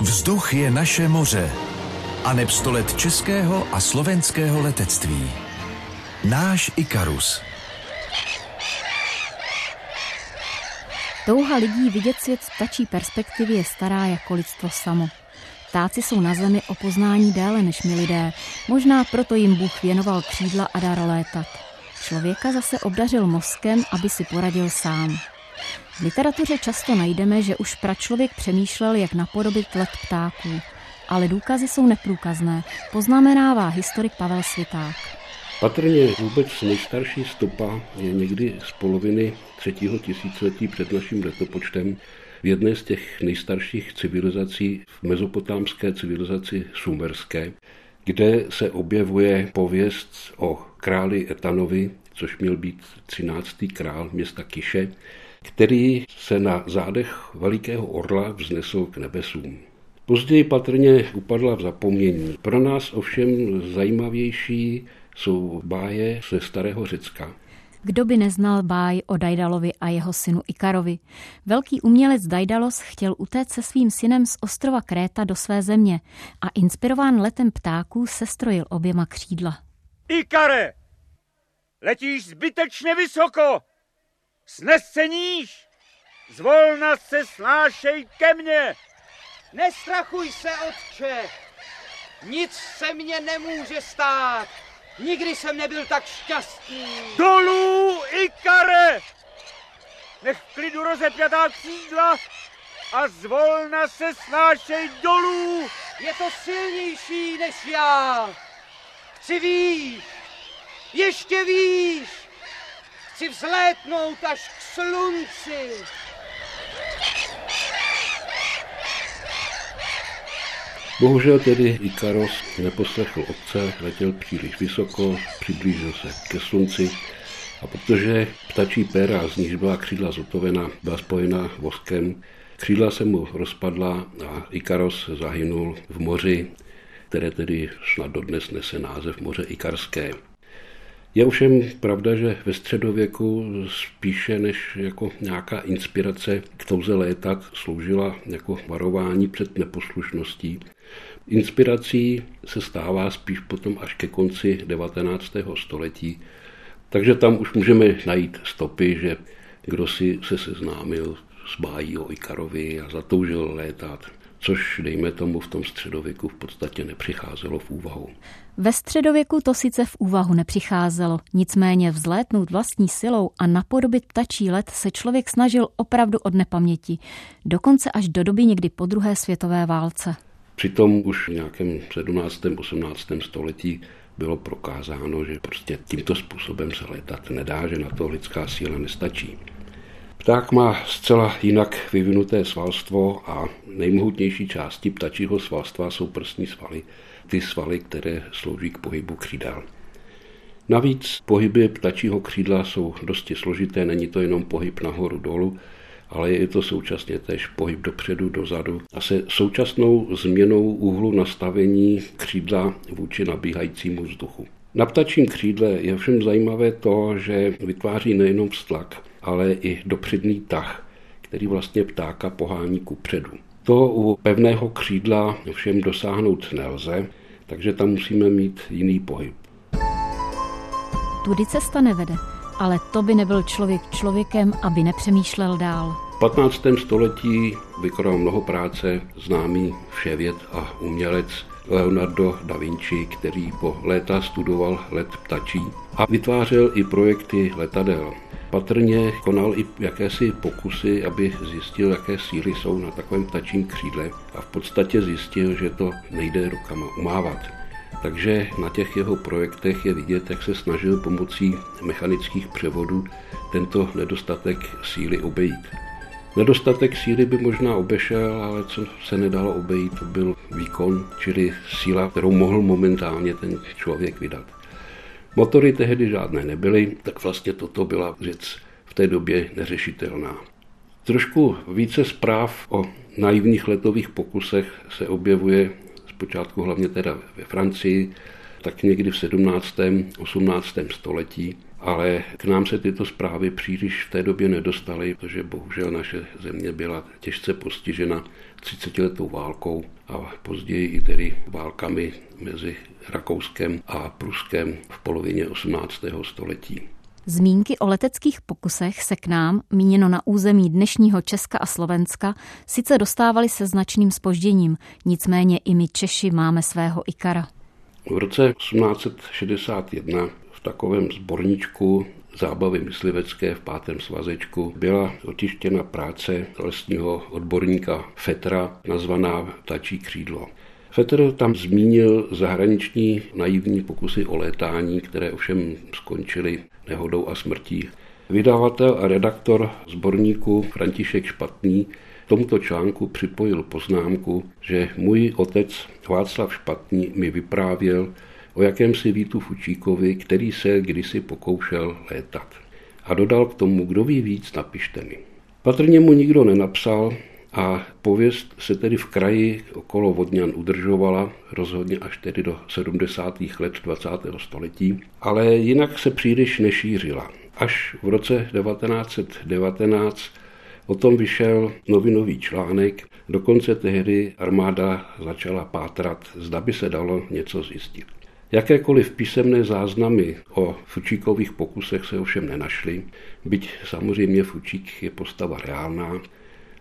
Vzduch je naše moře. A neb českého a slovenského letectví. Náš Ikarus. Touha lidí vidět svět z ptačí perspektivy je stará jako lidstvo samo. Ptáci jsou na zemi o poznání déle než my lidé, možná proto jim Bůh věnoval křídla a dar létat. Člověka zase obdařil mozkem, aby si poradil sám. V literatuře často najdeme, že už pračlověk přemýšlel, jak napodobit let ptáků, ale důkazy jsou neprůkazné, poznamenává historik Pavel Sviták. Patrně vůbec nejstarší stopa je někdy z poloviny třetího tisíciletí před naším letopočtem v jedné z těch nejstarších civilizací, v mezopotámské civilizaci sumerské, kde se objevuje pověst o králi Etanovi, což měl být 13. král města Kiše, který se na zádech velikého orla vznesl k nebesům. Později patrně upadla v zapomnění. Pro nás ovšem zajímavější jsou báje ze starého Řecka. Kdo by neznal báj o Dajdalovi a jeho synu Ikarovi? Velký umělec Dajdalos chtěl utéct se svým synem z ostrova Kréta do své země a inspirován letem ptáků sestrojil oběma křídla. Ikare! Letíš zbytečně vysoko! Snes se níž! Zvolna se snášej ke mně! Nestrachuj se, otče! Nic se mně nemůže stát! Nikdy jsem nebyl tak šťastný. Dolů, Ikare! Nech v klidu rozepjatá křídla a zvolna se snášej dolů. Je to silnější než já. Chci výš, ještě výš. Chci vzlétnout až k slunci. Bohužel tedy Ikaros neposlechl otce, letěl příliš vysoko, přiblížil se ke slunci a protože ptačí péra, z níž byla křídla zotovena, byla spojena voskem, křídla se mu rozpadla a Ikaros zahynul v moři, které tedy snad dodnes nese název moře Ikarské. Je ovšem pravda, že ve středověku spíše než jako nějaká inspirace k touze létat sloužila jako varování před neposlušností. Inspirací se stává spíš potom až ke konci 19. století, takže tam už můžeme najít stopy, že kdo si se seznámil s bájí o Ikarovi a zatoužil létat což dejme tomu v tom středověku v podstatě nepřicházelo v úvahu. Ve středověku to sice v úvahu nepřicházelo, nicméně vzlétnout vlastní silou a napodobit ptačí let se člověk snažil opravdu od nepaměti, dokonce až do doby někdy po druhé světové válce. Přitom už v nějakém 17. 18. století bylo prokázáno, že prostě tímto způsobem se létat nedá, že na to lidská síla nestačí. Pták má zcela jinak vyvinuté svalstvo a nejmohutnější části ptačího svalstva jsou prsní svaly, ty svaly, které slouží k pohybu křídel. Navíc pohyby ptačího křídla jsou dosti složité, není to jenom pohyb nahoru dolů, ale je to současně též pohyb dopředu, dozadu a se současnou změnou úhlu nastavení křídla vůči nabíhajícímu vzduchu. Na ptačím křídle je všem zajímavé to, že vytváří nejenom vztlak, ale i dopředný tah, který vlastně ptáka pohání ku předu. To u pevného křídla všem dosáhnout nelze, takže tam musíme mít jiný pohyb. Tudy cesta nevede, ale to by nebyl člověk člověkem, aby nepřemýšlel dál. V 15. století vykonal mnoho práce známý vševěd a umělec Leonardo da Vinci, který po léta studoval let ptačí a vytvářel i projekty letadel. Patrně konal i jakési pokusy, aby zjistil, jaké síly jsou na takovém ptačím křídle a v podstatě zjistil, že to nejde rukama umávat. Takže na těch jeho projektech je vidět, jak se snažil pomocí mechanických převodů tento nedostatek síly obejít. Nedostatek síly by možná obešel, ale co se nedalo obejít, to byl výkon, čili síla, kterou mohl momentálně ten člověk vydat. Motory tehdy žádné nebyly, tak vlastně toto byla věc v té době neřešitelná. Trošku více zpráv o naivních letových pokusech se objevuje zpočátku hlavně teda ve Francii, tak někdy v 17. 18. století. Ale k nám se tyto zprávy příliš v té době nedostaly, protože bohužel naše země byla těžce postižena 30 letou válkou a později i tedy válkami mezi Rakouskem a Pruskem v polovině 18. století. Zmínky o leteckých pokusech se k nám, míněno na území dnešního Česka a Slovenska, sice dostávaly se značným spožděním, nicméně i my Češi máme svého Ikara. V roce 1861 v takovém sborníčku zábavy myslivecké v pátém svazečku byla otištěna práce lesního odborníka Fetra nazvaná Tačí křídlo. Fetr tam zmínil zahraniční naivní pokusy o létání, které ovšem skončily nehodou a smrtí. Vydavatel a redaktor sborníku František Špatný tomuto článku připojil poznámku, že můj otec Václav Špatný mi vyprávěl o jakémsi Vítu Fučíkovi, který se kdysi pokoušel létat. A dodal k tomu, kdo ví víc, napište mi. Patrně mu nikdo nenapsal a pověst se tedy v kraji okolo Vodňan udržovala, rozhodně až tedy do 70. let 20. století, ale jinak se příliš nešířila. Až v roce 1919 o tom vyšel novinový článek, dokonce tehdy armáda začala pátrat, zda by se dalo něco zjistit. Jakékoliv písemné záznamy o Fučíkových pokusech se ovšem nenašly, byť samozřejmě Fučík je postava reálná,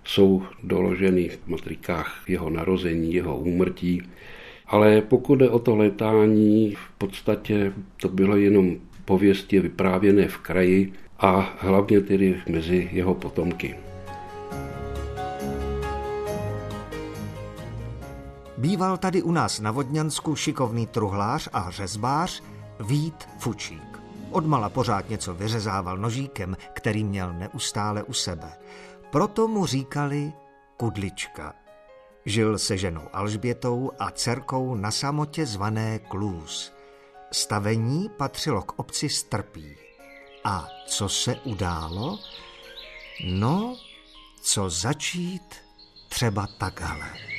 jsou doloženy v matrikách jeho narození, jeho úmrtí, ale pokud jde o to letání, v podstatě to bylo jenom pověsti vyprávěné v kraji a hlavně tedy mezi jeho potomky. Býval tady u nás na Vodňansku šikovný truhlář a řezbář Vít Fučík. Odmala pořád něco vyřezával nožíkem, který měl neustále u sebe. Proto mu říkali Kudlička. Žil se ženou Alžbětou a dcerkou na samotě zvané Klůz. Stavení patřilo k obci Strpí. A co se událo? No, co začít třeba takhle.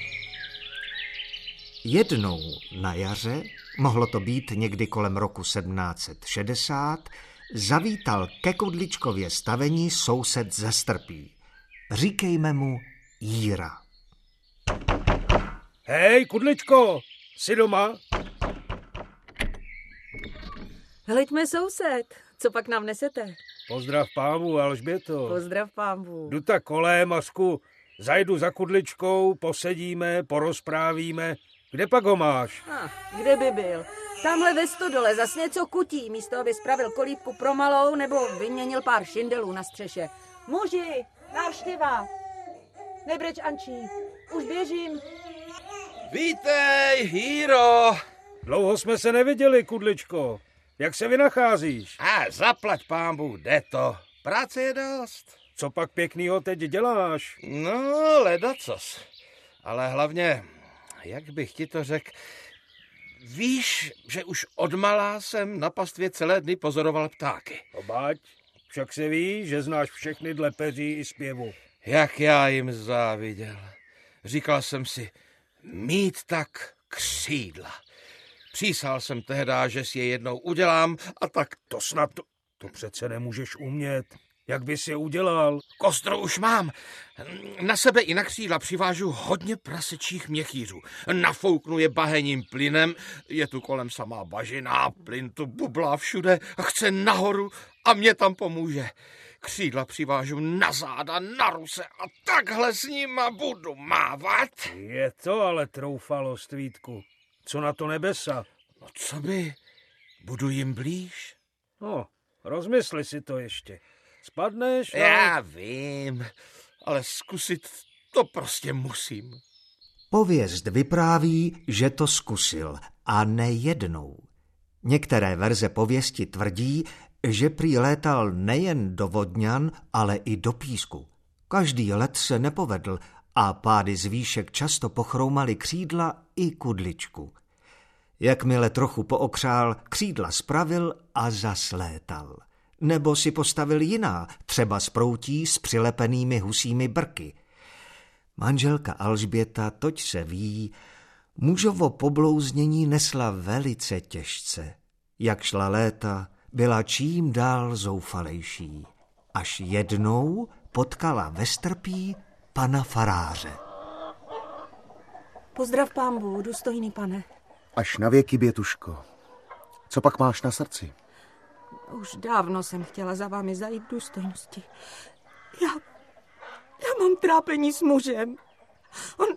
Jednou na jaře, mohlo to být někdy kolem roku 1760, zavítal ke Kudličkově stavení soused ze Strpí. Říkejme mu Jíra. Hej, Kudličko, jsi doma? Hleďme soused, co pak nám nesete? Pozdrav pámu, Alžběto. Pozdrav pámu. Jdu tak kolem, Masku. Zajdu za Kudličkou, posedíme, porozprávíme. Kde pak ho máš? Ah, kde by byl? Tamhle ve stodole zas něco kutí, místo aby spravil kolíbku pro malou nebo vyměnil pár šindelů na střeše. Muži, návštěva! Nebreč, Ančí, už běžím. Vítej, Híro! Dlouho jsme se neviděli, Kudličko. Jak se vynacházíš? A zaplať pámbu, jde to. Práce je dost. Co pak pěknýho teď děláš? No, ledacos. Ale hlavně, jak bych ti to řekl, víš, že už odmalá jsem na pastvě celé dny pozoroval ptáky. Obáť, však se ví, že znáš všechny dle peří i zpěvu. Jak já jim záviděl. Říkal jsem si, mít tak křídla. Přísal jsem tehdy, že si je jednou udělám a tak To snad to, to přece nemůžeš umět. Jak bys je udělal? Kostro už mám. Na sebe i na křídla přivážu hodně prasečích měchýřů. Nafouknu je bahením plynem, je tu kolem samá bažina, plyn tu bublá všude a chce nahoru a mě tam pomůže. Křídla přivážu na záda, na ruse a takhle s nima budu mávat. Je to ale troufalost, Vítku. Co na to nebesa? No co by? Budu jim blíž? No, rozmysli si to ještě. Spadneš? no? Já vím, ale zkusit to prostě musím. Pověst vypráví, že to zkusil a nejednou. Některé verze pověsti tvrdí, že prý létal nejen do Vodňan, ale i do písku. Každý let se nepovedl a pády z výšek často pochroumaly křídla i kudličku. Jakmile trochu pookřál, křídla spravil a zaslétal. Nebo si postavil jiná, třeba z proutí s přilepenými husími brky. Manželka Alžběta, toť se ví, mužovo poblouznění nesla velice těžce. Jak šla léta, byla čím dál zoufalejší, až jednou potkala ve strpí pana faráře. Pozdrav pámbu, důstojný pane. Až na věky, Bětuško. Co pak máš na srdci? Už dávno jsem chtěla za vámi zajít důstojnosti. Já, já mám trápení s mužem. On,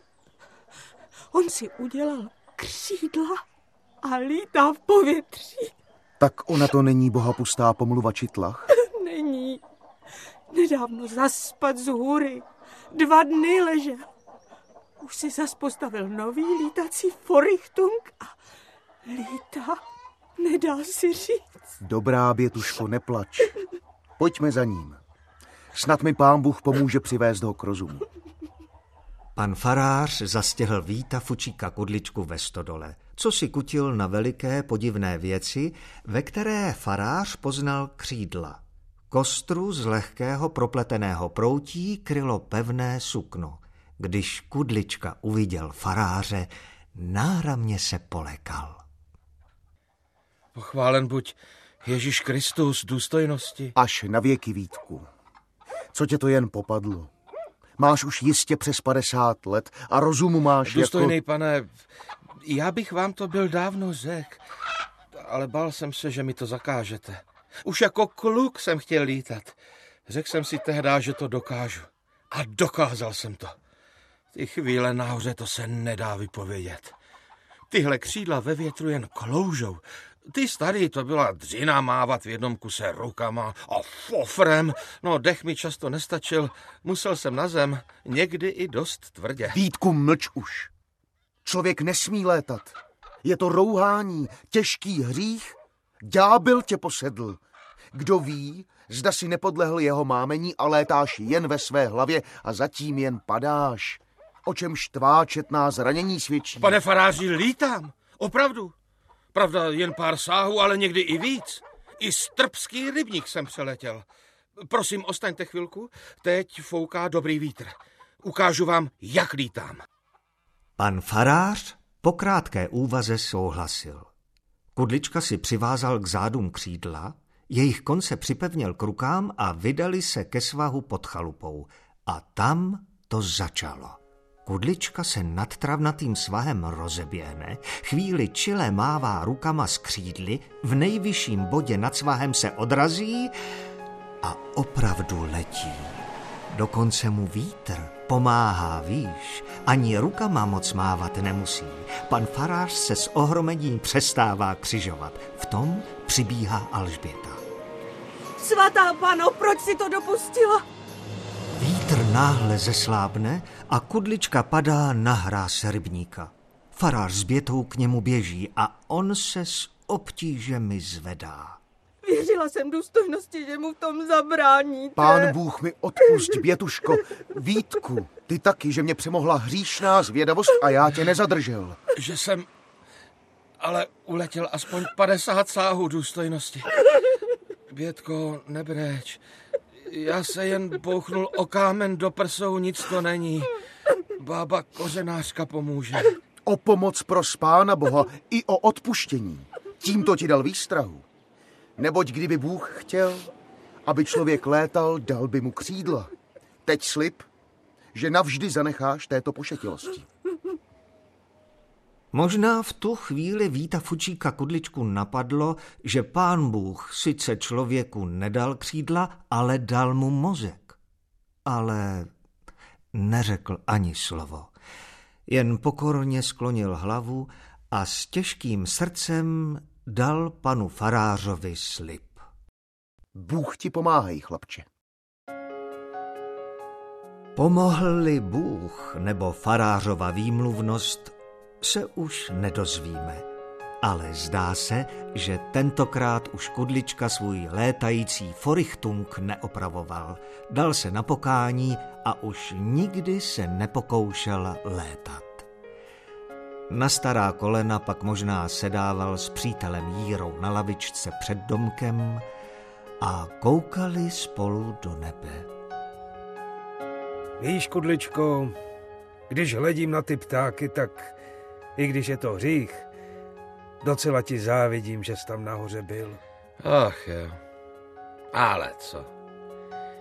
on si udělal křídla a lítá v povětří. Tak ona to není bohapustá pomluva čitlach? Není. Nedávno zaspat z hůry. Dva dny ležel. Už si zas postavil nový lítací Forichtung a lítá. Nedá si říct. Dobrá, Bětuško, neplač. Pojďme za ním. Snad mi pán Bůh pomůže přivést ho k rozumu. Pan farář zastěhl Víta Fučíka Kudličku ve stodole, co si kutil na veliké podivné věci, ve které farář poznal křídla. Kostru z lehkého propleteného proutí krylo pevné sukno. Když Kudlička uviděl faráře, náramně se polekal. Pochválen buď Ježíš Kristus, důstojnosti. Až na věky, Vítku. Co tě to jen popadlo? Máš už jistě přes 50 let a rozumu máš Důstojný jako... pane, já bych vám to byl dávno řekl, ale bál jsem se, že mi to zakážete. Už jako kluk jsem chtěl lítat. Řekl jsem si tehdy, že to dokážu. A dokázal jsem to. Ty chvíle nahoře to se nedá vypovědět. Tyhle křídla ve větru jen kloužou. Ty starý, to byla dřina mávat v jednom kuse rukama a fofrem. No, dech mi často nestačil, musel jsem na zem, někdy i dost tvrdě. Vítku, mlč už. Člověk nesmí létat. Je to rouhání, těžký hřích. Ďábel tě posedl. Kdo ví, zda si nepodlehl jeho mámení a létáš jen ve své hlavě a zatím jen padáš. O čemž tvá četná zranění svědčí. Pane faráři, lítám. Opravdu. Pravda, jen pár sáhů, ale někdy i víc. I strpský rybník jsem přeletěl. Prosím, ostaňte chvilku. Teď fouká dobrý vítr. Ukážu vám, jak lítám. Pan farář po krátké úvaze souhlasil. Kudlička si přivázal k zádům křídla, jejich konce připevnil k rukám a vydali se ke svahu pod chalupou. A tam to začalo. Kudlička se nad travnatým svahem rozeběhne, chvíli čile mává rukama z křídly, v nejvyšším bodě nad svahem se odrazí a opravdu letí. Dokonce mu vítr pomáhá výš, ani rukama moc mávat nemusí. Pan farář se s ohromením přestává křižovat. V tom přibíhá Alžběta. Svatá pano, proč si to dopustila? Náhle zeslábne a kudlička padá na hráz rybníka. Farář s bětou k němu běží a on se s obtížemi zvedá. Věřila jsem důstojnosti, že mu v tom zabráníte. Pán Bůh mi odpust, Bětuško. Vítku, ty taky, že mě přemohla hříšná zvědavost a já tě nezadržel. Že jsem ale uletěl aspoň 50 sáhů důstojnosti. Bětko, nebreč. Já se jen bouchnul o kámen do prsou, nic to není. Bába kořenářka pomůže. O pomoc pro spána Boha i o odpuštění. Tímto ti dal výstrahu. Neboť kdyby Bůh chtěl, aby člověk létal, dal by mu křídla. Teď slib, že navždy zanecháš této pošetilosti. Možná v tu chvíli Víta Fučíka Kudličku napadlo, že pán Bůh sice člověku nedal křídla, ale dal mu mozek. Ale neřekl ani slovo. Jen pokorně sklonil hlavu a s těžkým srdcem dal panu farářovi slib. Bůh ti pomáhají, chlapče. Pomohl-li Bůh nebo farářova výmluvnost, se už nedozvíme. Ale zdá se, že tentokrát už Kudlička svůj létající forichtung neopravoval. Dal se na pokání a už nikdy se nepokoušel létat. Na stará kolena pak možná sedával s přítelem Jírou na lavičce před domkem a koukali spolu do nebe. Víš, Kudličko, když hledím na ty ptáky, tak i když je to hřích, docela ti závidím, že jsi tam nahoře byl. Ach jo. Ale co?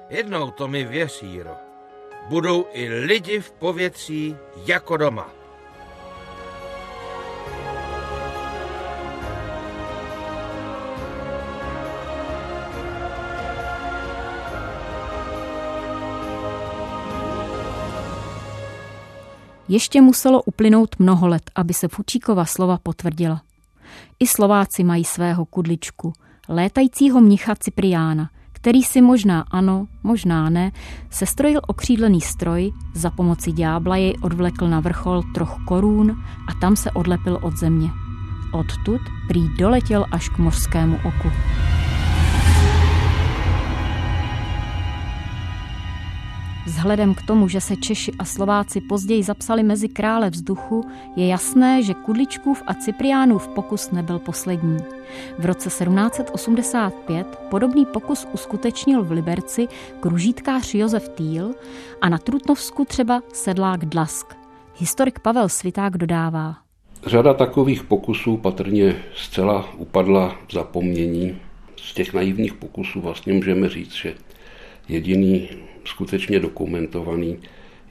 Jednou to mi věří. Budou i lidi v povětří jako doma. Ještě muselo uplynout mnoho let, aby se Fučíkova slova potvrdila. I Slováci mají svého kudličku, létajícího mnicha Cipriána, který si možná ano, možná ne, sestrojil okřídlený stroj, za pomoci ďábla jej odvlekl na vrchol troch korún a tam se odlepil od země. Odtud prý doletěl až k mořskému oku. Vzhledem k tomu, že se Češi a Slováci později zapsali mezi krále vzduchu, je jasné, že Kudličkův a Cipriánův pokus nebyl poslední. V roce 1785 podobný pokus uskutečnil v Liberci kružítkář Josef Týl a na Trutnovsku třeba sedlák Dlask. Historik Pavel Sviták dodává. Řada takových pokusů patrně zcela upadla v zapomnění. Z těch naivních pokusů vlastně můžeme říct, že jediný skutečně dokumentovaný,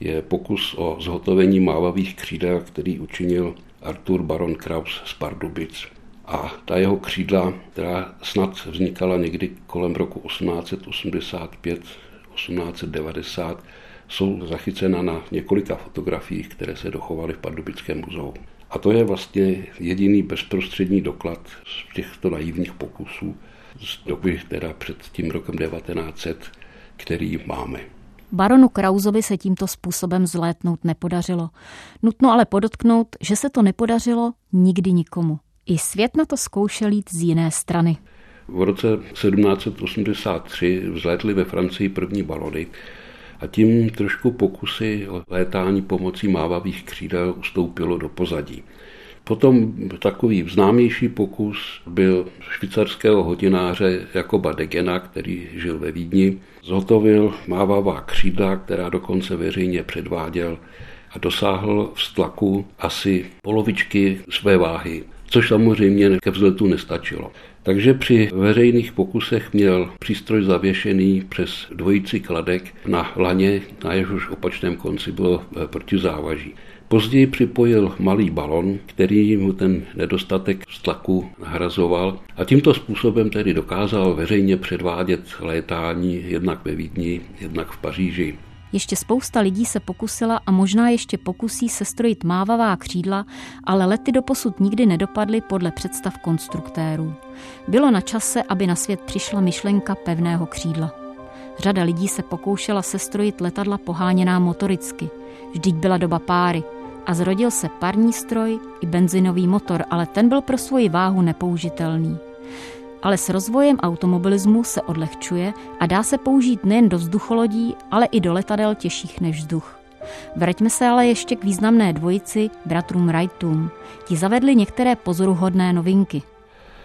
je pokus o zhotovení mávavých křídel, který učinil Artur Baron Kraus z Pardubic. A ta jeho křídla, která snad vznikala někdy kolem roku 1885, 1890, jsou zachycena na několika fotografiích, které se dochovaly v Pardubickém muzeu. A to je vlastně jediný bezprostřední doklad z těchto naivních pokusů z doby teda před tím rokem 1900, který máme. Baronu Krauzovi se tímto způsobem zlétnout nepodařilo. Nutno ale podotknout, že se to nepodařilo nikdy nikomu. I svět na to zkoušel jít z jiné strany. V roce 1783 vzlétly ve Francii první balony a tím trošku pokusy o létání pomocí mávavých křídel ustoupilo do pozadí. Potom takový známější pokus byl švýcarského hodináře Jakoba Degena, který žil ve Vídni. Zhotovil mávavá křídla, která dokonce veřejně předváděl a dosáhl v stlaku asi polovičky své váhy, což samozřejmě ke vzletu nestačilo. Takže při veřejných pokusech měl přístroj zavěšený přes dvojici kladek na laně, na jehož opačném konci bylo protizávaží. Později připojil malý balon, který mu ten nedostatek tlaku nahrazoval a tímto způsobem tedy dokázal veřejně předvádět létání jednak ve Vídni, jednak v Paříži. Ještě spousta lidí se pokusila a možná ještě pokusí sestrojit mávavá křídla, ale lety doposud nikdy nedopadly podle představ konstruktérů. Bylo na čase, aby na svět přišla myšlenka pevného křídla. Řada lidí se pokoušela sestrojit letadla poháněná motoricky. Vždyť byla doba páry – a zrodil se parní stroj i benzinový motor, ale ten byl pro svoji váhu nepoužitelný. Ale s rozvojem automobilismu se odlehčuje a dá se použít nejen do vzducholodí, ale i do letadel těžších než vzduch. Vraťme se ale ještě k významné dvojici bratrům Wrightům. Ti zavedli některé pozoruhodné novinky.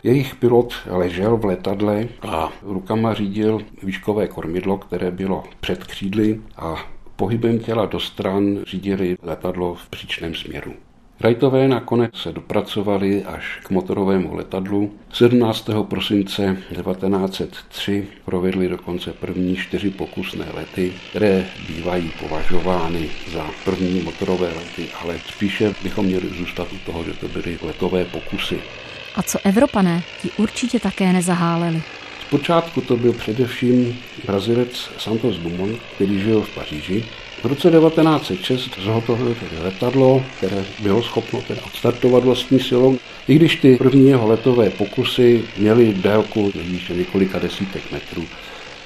Jejich pilot ležel v letadle a rukama řídil výškové kormidlo, které bylo před křídly a pohybem těla do stran řídili letadlo v příčném směru. Wrightové nakonec se dopracovali až k motorovému letadlu. 17. prosince 1903 provedli dokonce první čtyři pokusné lety, které bývají považovány za první motorové lety, ale spíše bychom měli zůstat u toho, že to byly letové pokusy. A co Evropané, ti určitě také nezaháleli. Zpočátku to byl především Brazilec Santos Dumont, který žil v Paříži. V roce 1906 zhotovil letadlo, které bylo schopno tedy odstartovat vlastní silou. I když ty první jeho letové pokusy měly délku nejvýše několika desítek metrů.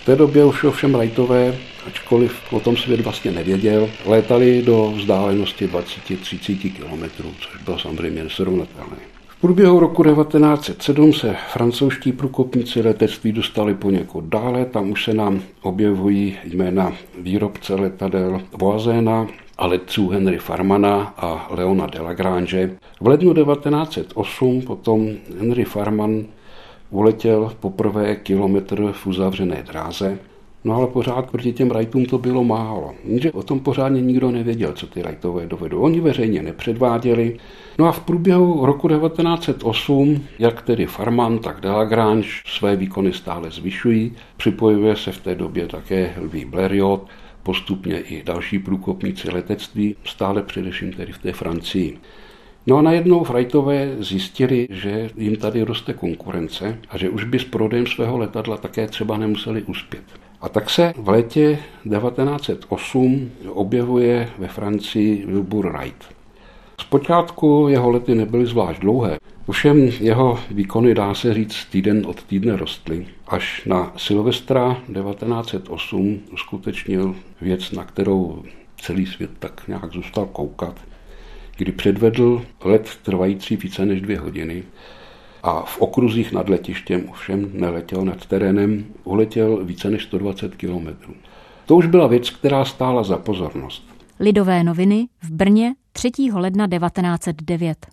V té době už ovšem Wrightové, ačkoliv o tom svět vlastně nevěděl, létali do vzdálenosti 20-30 km, což bylo samozřejmě nesrovnatelné. V průběhu roku 1907 se francouzští průkopníci letectví dostali poněkud dále, tam už se nám objevují jména výrobce letadel Voazena a letců Henry Farmana a Leona Delagrange. V lednu 1908 potom Henry Farman uletěl poprvé kilometr v uzavřené dráze. No ale pořád proti těm Wrightům to bylo málo. Jenže o tom pořádně nikdo nevěděl, co ty Wrightové dovedou. Oni veřejně nepředváděli. No a v průběhu roku 1908, jak tedy Farman, tak Delagrange své výkony stále zvyšují. Připojuje se v té době také Louis Blériot, postupně i další průkopníci letectví, stále především tedy v té Francii. No a najednou Wrightové zjistili, že jim tady roste konkurence a že už by s prodejem svého letadla také třeba nemuseli uspět. A tak se v létě 1908 objevuje ve Francii Wilbur Wright. Zpočátku jeho lety nebyly zvlášť dlouhé, ovšem jeho výkony dá se říct týden od týdne rostly, až na Silvestra 1908 uskutečnil věc, na kterou celý svět tak nějak zůstal koukat, kdy předvedl let trvající více než dvě hodiny a v okruzích nad letištěm ovšem neletěl nad terénem, uletěl více než 120 kilometrů. To už byla věc, která stála za pozornost. Lidové noviny v Brně 3. ledna 1909.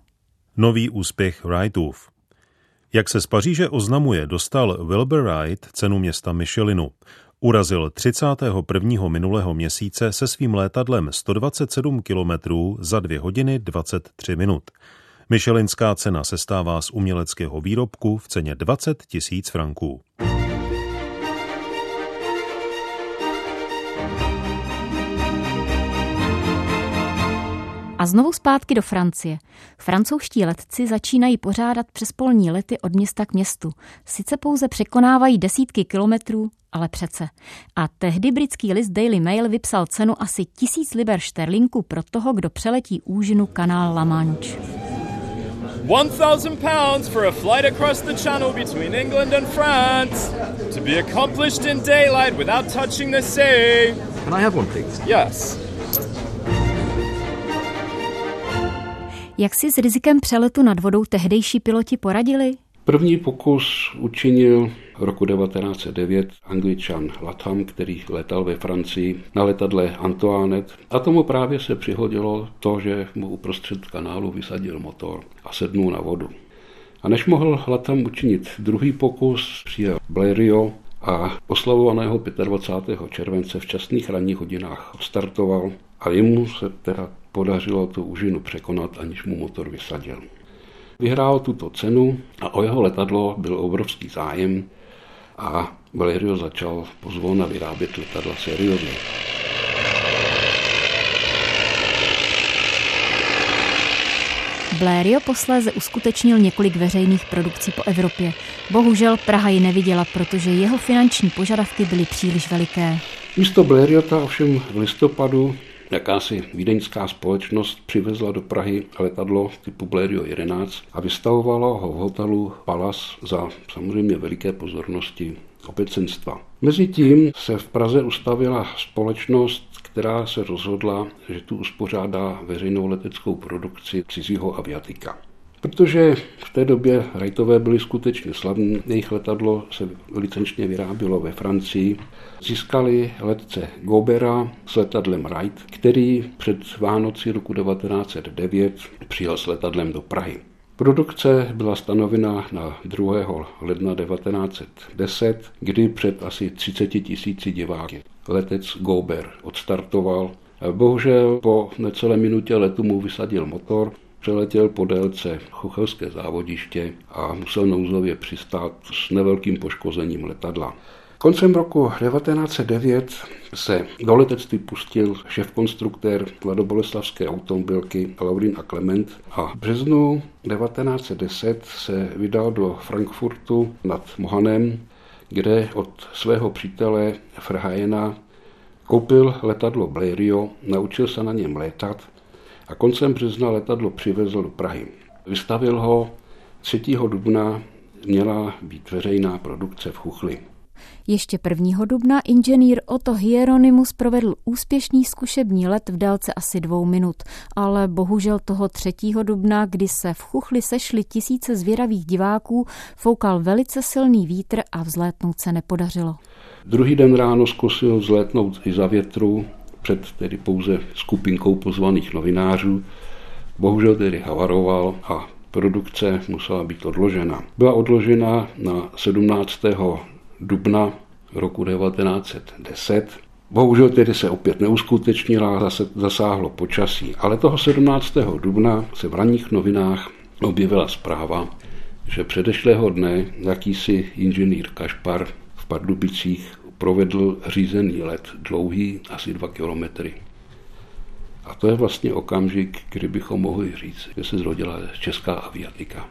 Nový úspěch Wrightův. Jak se z Paříže oznamuje, dostal Wilbur Wright cenu města Michelinu. Urazil 31. minulého měsíce se svým létadlem 127 km za 2 hodiny 23 minut. Michelinská cena se stává z uměleckého výrobku v ceně 20 tisíc franků. A znovu zpátky do Francie. Francouzští letci začínají pořádat přespolní lety od města k městu. Sice pouze překonávají desítky kilometrů, ale přece. A tehdy britský list Daily Mail vypsal cenu asi tisíc liber šterlinku pro toho, kdo přeletí úžinu kanál La Manche. 1,000 pounds for a flight across the channel between England and France. To be accomplished in daylight without touching the sea. Can I have one, please? Yes. Jak si s rizikem přeletu nad vodou tehdejší piloti poradili? První pokus učinil roku 1909 angličan Latham, který letal ve Francii na letadle Antoinette a tomu právě se přihodilo to, že mu uprostřed kanálu vysadil motor a sednul na vodu. A než mohl Latham učinit druhý pokus, přijel Blériot a oslavovaného 25. července v časných ranních hodinách startoval a jemu se teda podařilo tu užinu překonat, aniž mu motor vysadil. Vyhrál tuto cenu a o jeho letadlo byl obrovský zájem a Valerio začal pozvolna vyrábět letadla seriózně. Blériot posléze uskutečnil několik veřejných produkcí po Evropě. Bohužel Praha ji neviděla, protože jeho finanční požadavky byly příliš veliké. Místo Blériota ovšem v listopadu Jakási vídeňská společnost přivezla do Prahy letadlo typu Blériot 11 a vystavovalo ho v hotelu Palace za samozřejmě veliké pozornosti obecenstva. Mezitím se v Praze ustavila společnost, která se rozhodla, že tu uspořádá veřejnou leteckou produkci cizího aviatika. Protože v té době Wrightové byly skutečně slavní, jejich letadlo se licenčně vyrábělo ve Francii, získali letce Gobera s letadlem Wright, který před Vánoci roku 1909 přijel s letadlem do Prahy. Produkce byla stanovena na 2. ledna 1910, kdy před asi 30 tisíci diváky letec Gober odstartoval. Bohužel po necelé minutě letu mu vysadil motor Přeletěl po délce Chochelské závodiště a musel nouzově přistát s nevelkým poškozením letadla. Koncem roku 1909 se do letectví pustil šéf-konstruktér Kladoboleslavské automobilky Laurin a Klement a v březnu 1910 se vydal do Frankfurtu nad Mohanem, kde od svého přítele Frhajena koupil letadlo Blériot, naučil se na něm létat a koncem března letadlo přivezl do Prahy. Vystavil ho 3. dubna měla být veřejná produkce v Chuchli. Ještě 1. dubna inženýr Otto Hieronymus provedl úspěšný zkušební let v délce asi dvou minut, ale bohužel toho 3. dubna, kdy se v Chuchli sešly tisíce zvěravých diváků, foukal velice silný vítr a vzlétnout se nepodařilo. Druhý den ráno zkusil vzlétnout i za větru, před tedy pouze skupinkou pozvaných novinářů. Bohužel tedy havaroval a produkce musela být odložena. Byla odložena na 17. dubna roku 1910. Bohužel tedy se opět neuskutečnila, zase zasáhlo počasí, ale toho 17. dubna se v ranních novinách objevila zpráva, že předešlého dne jakýsi inženýr Kašpar v Pardubicích provedl řízený let dlouhý asi dva kilometry. A to je vlastně okamžik, kdy bychom mohli říct, že se zrodila česká aviatika.